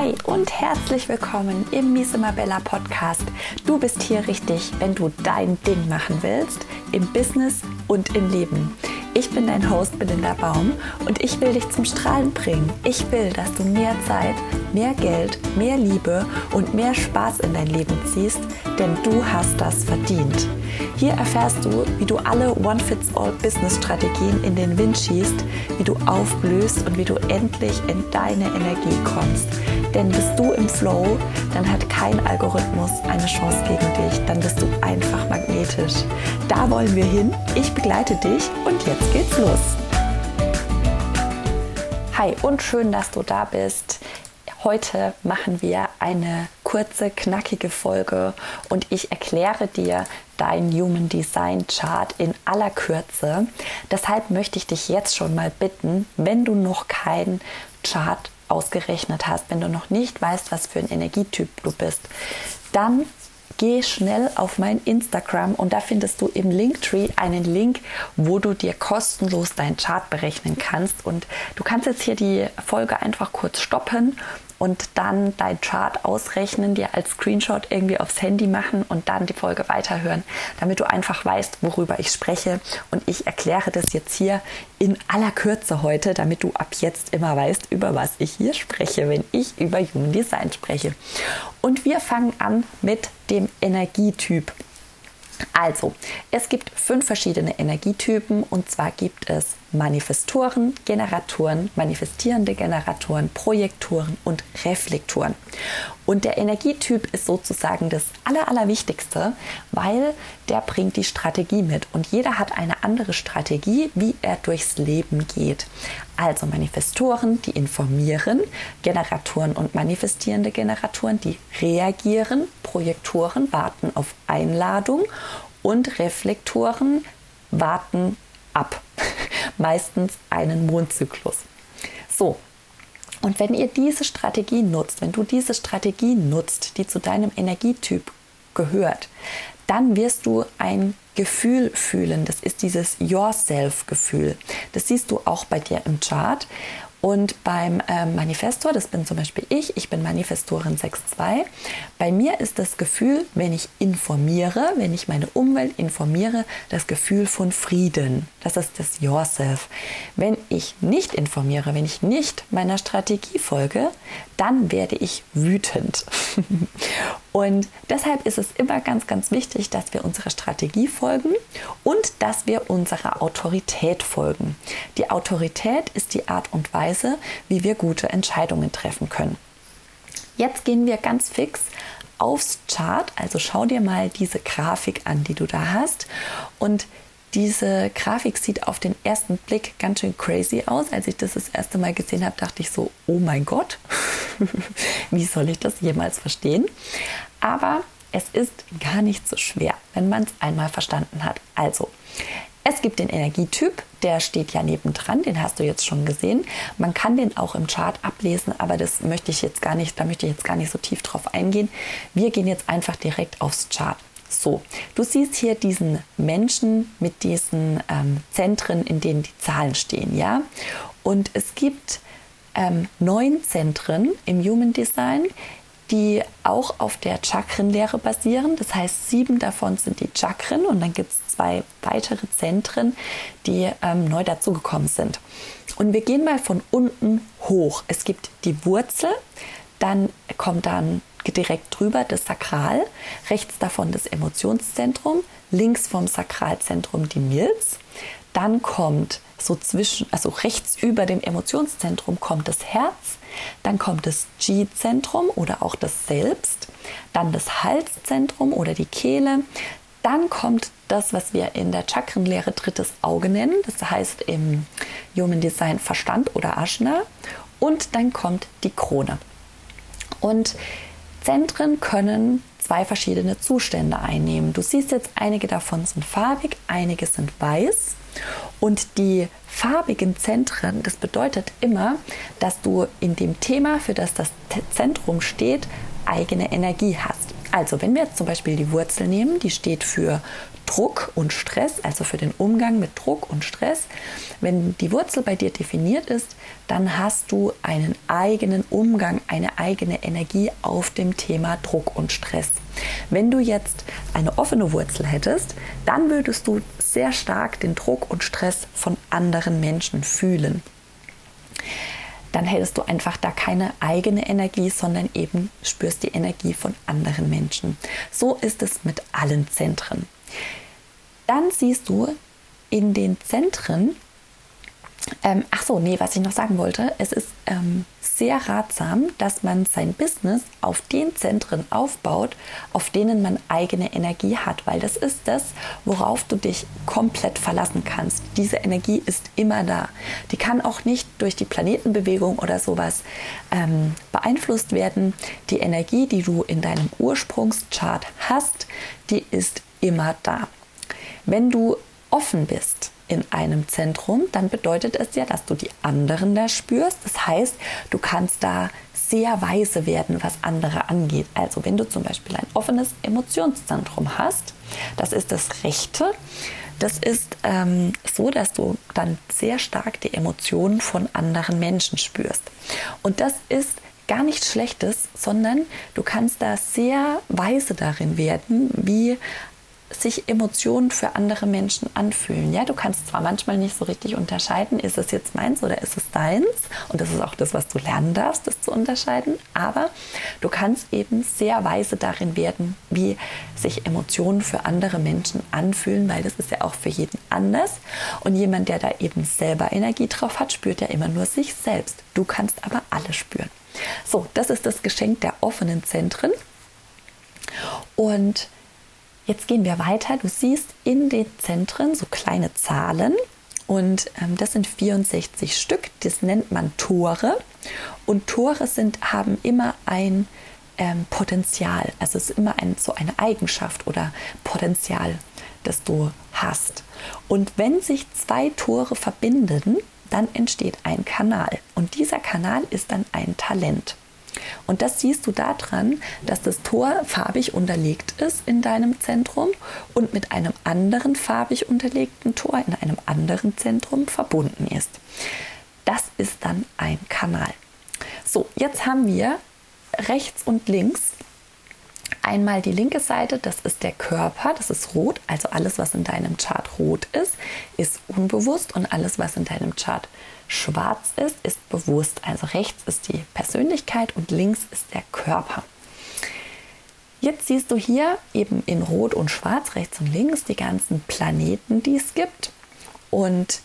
Hi und herzlich willkommen im Miss Bella Podcast. Du bist hier richtig, wenn du dein Ding machen willst, im Business und im Leben. Ich bin dein Host Belinda Baum und ich will dich zum Strahlen bringen. Ich will, dass du mehr Zeit, mehr Geld, mehr Liebe und mehr Spaß in dein Leben ziehst, denn du hast das verdient. Hier erfährst du, wie du alle One-Fits-All-Business-Strategien in den Wind schießt, wie du aufblühst und wie du endlich in deine Energie kommst. Denn bist du im Flow, dann hat kein Algorithmus eine Chance gegen dich. Dann bist du einfach magnetisch. Da wollen wir hin. Ich begleite dich und jetzt geht's los. Hi und schön, dass du da bist. Heute machen wir eine kurze, knackige Folge und ich erkläre dir dein Human Design Chart in aller Kürze. Deshalb möchte ich dich jetzt schon mal bitten, wenn du noch keinen Chart ausgerechnet hast, wenn du noch nicht weißt, was für ein Energietyp du bist, dann geh schnell auf mein Instagram und da findest du im Linktree einen Link, wo du dir kostenlos deinen Chart berechnen kannst. Und du kannst jetzt hier die Folge einfach kurz stoppen und dann dein Chart ausrechnen, dir als Screenshot irgendwie aufs Handy machen und dann die Folge weiterhören, damit du einfach weißt, worüber ich spreche. Und ich erkläre das jetzt hier in aller Kürze heute, damit du ab jetzt immer weißt, über was ich hier spreche, wenn ich über Human Design spreche. Und wir fangen an mit dem Energietyp. Also, es gibt fünf verschiedene Energietypen und zwar gibt es Manifestoren, Generatoren, manifestierende Generatoren, Projektoren und Reflektoren. Und der Energietyp ist sozusagen das Aller, Allerwichtigste, weil der bringt die Strategie mit. Und jeder hat eine andere Strategie, wie er durchs Leben geht. Also Manifestoren, die informieren, Generatoren und manifestierende Generatoren, die reagieren, Projektoren warten auf Einladung und Reflektoren warten ab. Meistens einen Mondzyklus. So, und wenn ihr diese Strategie nutzt, wenn du diese Strategie nutzt, die zu deinem Energietyp gehört, dann wirst du ein Gefühl fühlen. Das ist dieses Yourself-Gefühl. Das siehst du auch bei dir im Chart. Und beim ähm, Manifestor, das bin zum Beispiel ich, ich bin Manifestorin 6.2, bei mir ist das Gefühl, wenn ich informiere, wenn ich meine Umwelt informiere, das Gefühl von Frieden. Das ist das Yourself. Wenn ich nicht informiere, wenn ich nicht meiner Strategie folge, dann werde ich wütend. und deshalb ist es immer ganz, ganz wichtig, dass wir unserer Strategie folgen und dass wir unserer Autorität folgen. Die Autorität ist die Art und Weise, wie wir gute Entscheidungen treffen können. Jetzt gehen wir ganz fix aufs Chart. Also schau dir mal diese Grafik an, die du da hast. Und diese Grafik sieht auf den ersten Blick ganz schön crazy aus. Als ich das das erste Mal gesehen habe, dachte ich so, oh mein Gott, wie soll ich das jemals verstehen? Aber es ist gar nicht so schwer, wenn man es einmal verstanden hat. Also, es gibt den Energietyp, der steht ja nebendran, den hast du jetzt schon gesehen. Man kann den auch im Chart ablesen, aber das möchte ich jetzt gar nicht, da möchte ich jetzt gar nicht so tief drauf eingehen. Wir gehen jetzt einfach direkt aufs Chart. So, du siehst hier diesen Menschen mit diesen ähm, Zentren, in denen die Zahlen stehen, ja? Und es gibt ähm, neun Zentren im Human Design, die auch auf der Chakrenlehre basieren. Das heißt, sieben davon sind die Chakren und dann gibt es zwei weitere Zentren, die ähm, neu dazugekommen sind. Und wir gehen mal von unten hoch. Es gibt die Wurzel, dann kommt dann direkt drüber das Sakral, rechts davon das Emotionszentrum, links vom Sakralzentrum die Milz. Dann kommt so zwischen, also rechts über dem Emotionszentrum kommt das Herz, dann kommt das G-Zentrum oder auch das Selbst, dann das Halszentrum oder die Kehle, dann kommt das, was wir in der Chakrenlehre drittes Auge nennen, das heißt im Human Design Verstand oder Ashna, und dann kommt die Krone. Und Zentren können zwei verschiedene Zustände einnehmen. Du siehst jetzt, einige davon sind farbig, einige sind weiß. Und die farbigen Zentren, das bedeutet immer, dass du in dem Thema, für das das Zentrum steht, eigene Energie hast. Also wenn wir jetzt zum Beispiel die Wurzel nehmen, die steht für Druck und Stress, also für den Umgang mit Druck und Stress. Wenn die Wurzel bei dir definiert ist, dann hast du einen eigenen Umgang, eine eigene Energie auf dem Thema Druck und Stress. Wenn du jetzt eine offene Wurzel hättest, dann würdest du sehr stark den Druck und Stress von anderen Menschen fühlen dann hättest du einfach da keine eigene Energie, sondern eben spürst die Energie von anderen Menschen. So ist es mit allen Zentren. Dann siehst du in den Zentren ähm, ach so, nee, was ich noch sagen wollte, es ist ähm, sehr ratsam, dass man sein Business auf den Zentren aufbaut, auf denen man eigene Energie hat, weil das ist das, worauf du dich komplett verlassen kannst. Diese Energie ist immer da. Die kann auch nicht durch die Planetenbewegung oder sowas ähm, beeinflusst werden. Die Energie, die du in deinem Ursprungschart hast, die ist immer da. Wenn du offen bist, in einem Zentrum, dann bedeutet es ja, dass du die anderen da spürst. Das heißt, du kannst da sehr weise werden, was andere angeht. Also wenn du zum Beispiel ein offenes Emotionszentrum hast, das ist das Rechte. Das ist ähm, so, dass du dann sehr stark die Emotionen von anderen Menschen spürst. Und das ist gar nichts Schlechtes, sondern du kannst da sehr weise darin werden, wie sich Emotionen für andere Menschen anfühlen. Ja, du kannst zwar manchmal nicht so richtig unterscheiden, ist es jetzt meins oder ist es deins? Und das ist auch das, was du lernen darfst, das zu unterscheiden. Aber du kannst eben sehr weise darin werden, wie sich Emotionen für andere Menschen anfühlen, weil das ist ja auch für jeden anders. Und jemand, der da eben selber Energie drauf hat, spürt ja immer nur sich selbst. Du kannst aber alle spüren. So, das ist das Geschenk der offenen Zentren. Und Jetzt gehen wir weiter. Du siehst in den Zentren so kleine Zahlen und ähm, das sind 64 Stück. Das nennt man Tore. Und Tore sind, haben immer ein ähm, Potenzial. Also es ist immer ein, so eine Eigenschaft oder Potenzial, das du hast. Und wenn sich zwei Tore verbinden, dann entsteht ein Kanal. Und dieser Kanal ist dann ein Talent. Und das siehst du daran, dass das Tor farbig unterlegt ist in deinem Zentrum und mit einem anderen farbig unterlegten Tor in einem anderen Zentrum verbunden ist. Das ist dann ein Kanal. So, jetzt haben wir rechts und links einmal die linke Seite, das ist der Körper, das ist rot, also alles, was in deinem Chart rot ist, ist unbewusst und alles, was in deinem Chart schwarz ist, ist bewusst. Also rechts ist die Persönlichkeit und links ist der Körper. Jetzt siehst du hier eben in Rot und Schwarz, rechts und links, die ganzen Planeten, die es gibt. Und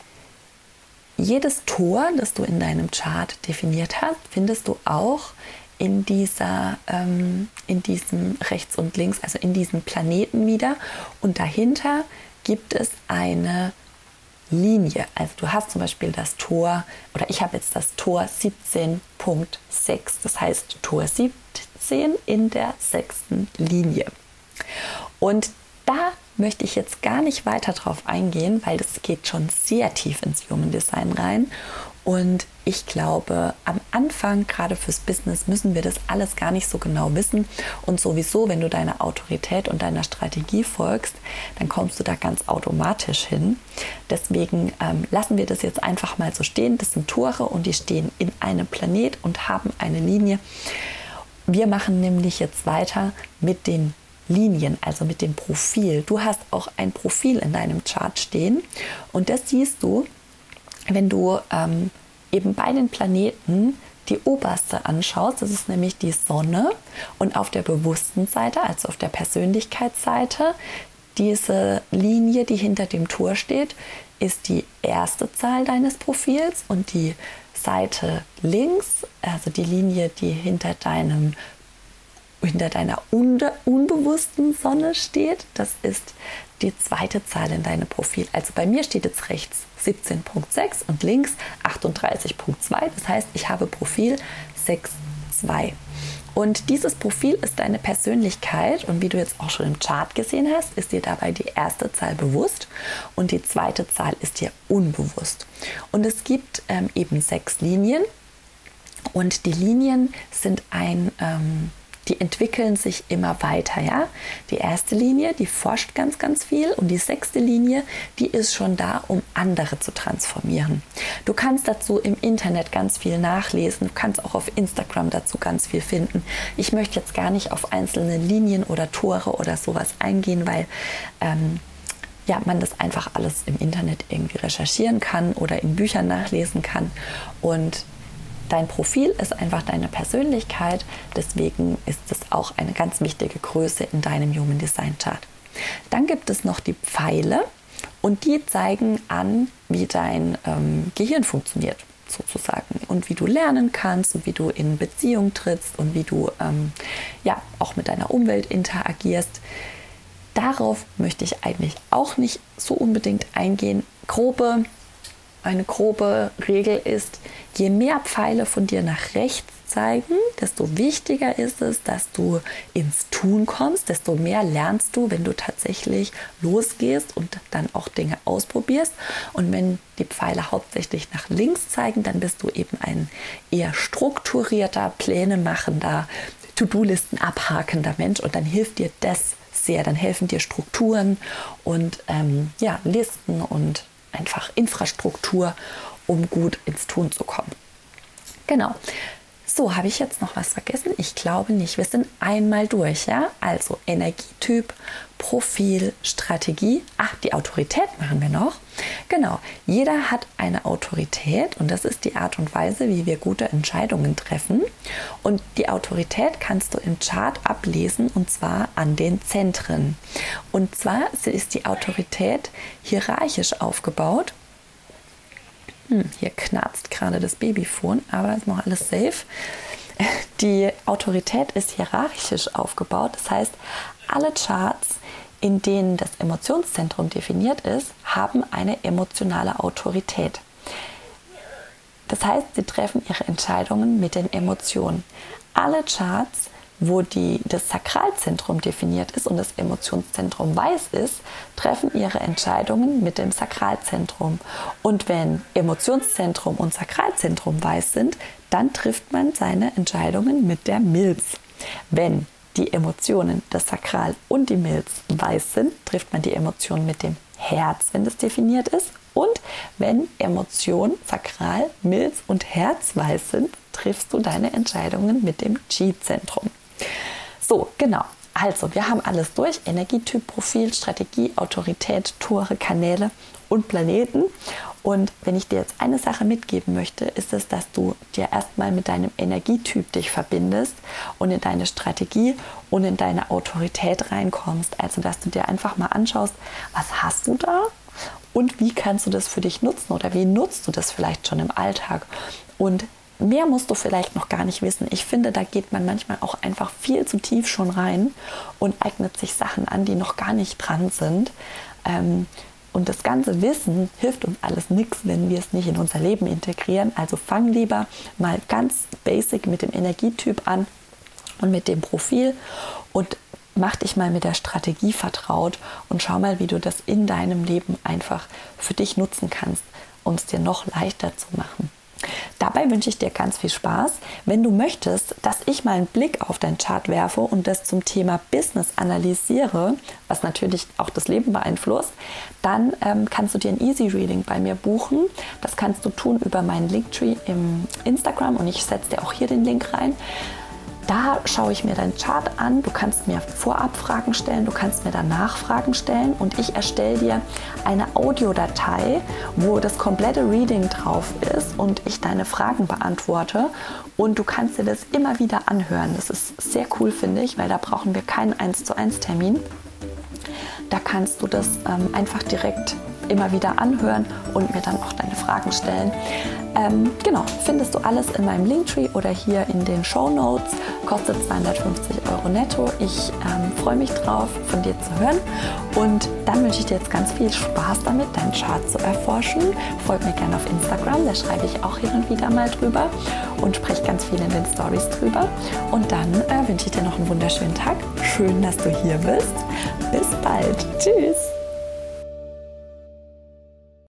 jedes Tor, das du in deinem Chart definiert hast, findest du auch in dieser, ähm, in diesem rechts und links, also in diesen Planeten wieder. Und dahinter gibt es eine Linie. Also du hast zum Beispiel das Tor, oder ich habe jetzt das Tor 17.6, das heißt Tor 17 in der sechsten Linie. Und da möchte ich jetzt gar nicht weiter drauf eingehen, weil das geht schon sehr tief ins Human Design rein. Und ich glaube, am Anfang, gerade fürs Business, müssen wir das alles gar nicht so genau wissen. Und sowieso, wenn du deiner Autorität und deiner Strategie folgst, dann kommst du da ganz automatisch hin. Deswegen ähm, lassen wir das jetzt einfach mal so stehen. Das sind Tore und die stehen in einem Planet und haben eine Linie. Wir machen nämlich jetzt weiter mit den Linien, also mit dem Profil. Du hast auch ein Profil in deinem Chart stehen und das siehst du wenn du ähm, eben bei den Planeten die oberste anschaust, das ist nämlich die Sonne. Und auf der bewussten Seite, also auf der Persönlichkeitsseite, diese Linie, die hinter dem Tor steht, ist die erste Zahl deines Profils und die Seite links, also die Linie, die hinter deinem hinter deiner unbe unbewussten Sonne steht, das ist die zweite Zahl in deinem Profil. Also bei mir steht jetzt rechts 17.6 und links 38.2. Das heißt, ich habe Profil 6.2. Und dieses Profil ist deine Persönlichkeit und wie du jetzt auch schon im Chart gesehen hast, ist dir dabei die erste Zahl bewusst und die zweite Zahl ist dir unbewusst. Und es gibt ähm, eben sechs Linien und die Linien sind ein ähm, die entwickeln sich immer weiter, ja. Die erste Linie, die forscht ganz, ganz viel und die sechste Linie, die ist schon da, um andere zu transformieren. Du kannst dazu im Internet ganz viel nachlesen, du kannst auch auf Instagram dazu ganz viel finden. Ich möchte jetzt gar nicht auf einzelne Linien oder Tore oder sowas eingehen, weil ähm, ja, man das einfach alles im Internet irgendwie recherchieren kann oder in Büchern nachlesen kann. Und dein Profil ist einfach deine Persönlichkeit. Deswegen ist es auch eine ganz wichtige Größe in deinem Human Design Chart. Dann gibt es noch die Pfeile und die zeigen an, wie dein ähm, Gehirn funktioniert sozusagen und wie du lernen kannst und wie du in Beziehung trittst und wie du ähm, ja auch mit deiner Umwelt interagierst. Darauf möchte ich eigentlich auch nicht so unbedingt eingehen. Grobe, eine grobe Regel ist, je mehr Pfeile von dir nach rechts zeigen, desto wichtiger ist es, dass du ins Tun kommst, desto mehr lernst du, wenn du tatsächlich losgehst und dann auch Dinge ausprobierst. Und wenn die Pfeile hauptsächlich nach links zeigen, dann bist du eben ein eher strukturierter, Pläne machender, To-Do-Listen abhakender Mensch und dann hilft dir das sehr. Dann helfen dir Strukturen und ähm, ja, Listen und einfach Infrastruktur, um gut ins Tun zu kommen. Genau. So, habe ich jetzt noch was vergessen? Ich glaube nicht. Wir sind einmal durch, ja? Also Energietyp, Profil, Strategie. Ach, die Autorität machen wir noch. Genau. Jeder hat eine Autorität und das ist die Art und Weise, wie wir gute Entscheidungen treffen. Und die Autorität kannst du im Chart ablesen und zwar an den Zentren. Und zwar ist die Autorität hierarchisch aufgebaut hm, hier knarzt gerade das Babyfon, aber ist noch alles safe. Die Autorität ist hierarchisch aufgebaut. Das heißt, alle Charts, in denen das Emotionszentrum definiert ist, haben eine emotionale Autorität. Das heißt, sie treffen ihre Entscheidungen mit den Emotionen. Alle Charts, wo die, das Sakralzentrum definiert ist und das Emotionszentrum weiß ist, treffen ihre Entscheidungen mit dem Sakralzentrum. Und wenn Emotionszentrum und Sakralzentrum weiß sind, dann trifft man seine Entscheidungen mit der Milz. Wenn die Emotionen, das Sakral und die Milz weiß sind, trifft man die Emotionen mit dem Herz, wenn das definiert ist. Und wenn Emotion, Sakral, Milz und Herz weiß sind, triffst du deine Entscheidungen mit dem Chi-Zentrum. So, genau. Also, wir haben alles durch. Energietyp, Profil, Strategie, Autorität, Tore, Kanäle und Planeten. Und wenn ich dir jetzt eine Sache mitgeben möchte, ist es, dass du dir erstmal mit deinem Energietyp dich verbindest und in deine Strategie und in deine Autorität reinkommst. Also, dass du dir einfach mal anschaust, was hast du da und wie kannst du das für dich nutzen oder wie nutzt du das vielleicht schon im Alltag. Und mehr musst du vielleicht noch gar nicht wissen. Ich finde, da geht man manchmal auch einfach viel zu tief schon rein und eignet sich Sachen an, die noch gar nicht dran sind. Ähm, und das ganze Wissen hilft uns alles nichts, wenn wir es nicht in unser Leben integrieren. Also fang lieber mal ganz basic mit dem Energietyp an und mit dem Profil und mach dich mal mit der Strategie vertraut und schau mal, wie du das in deinem Leben einfach für dich nutzen kannst, um es dir noch leichter zu machen. Dabei wünsche ich dir ganz viel Spaß. Wenn du möchtest, dass ich mal einen Blick auf dein Chart werfe und das zum Thema Business analysiere, was natürlich auch das Leben beeinflusst, dann ähm, kannst du dir ein Easy Reading bei mir buchen. Das kannst du tun über meinen Linktree im Instagram und ich setze dir auch hier den Link rein. Da schaue ich mir deinen Chart an. Du kannst mir vorab Fragen stellen, du kannst mir danach Fragen stellen und ich erstelle dir eine Audiodatei, wo das komplette Reading drauf ist und ich deine Fragen beantworte. Und du kannst dir das immer wieder anhören. Das ist sehr cool, finde ich, weil da brauchen wir keinen 1 zu 1 Termin. Da kannst du das ähm, einfach direkt immer wieder anhören und mir dann auch deine Fragen stellen. Ähm, genau, findest du alles in meinem Linktree oder hier in den Show Notes. Kostet 250 Euro netto. Ich ähm, freue mich drauf, von dir zu hören. Und dann wünsche ich dir jetzt ganz viel Spaß damit, deinen Chart zu erforschen. Folg mir gerne auf Instagram, da schreibe ich auch hier und wieder mal drüber und spreche ganz viel in den Stories drüber. Und dann äh, wünsche ich dir noch einen wunderschönen Tag. Schön, dass du hier bist. Bis bald. Tschüss.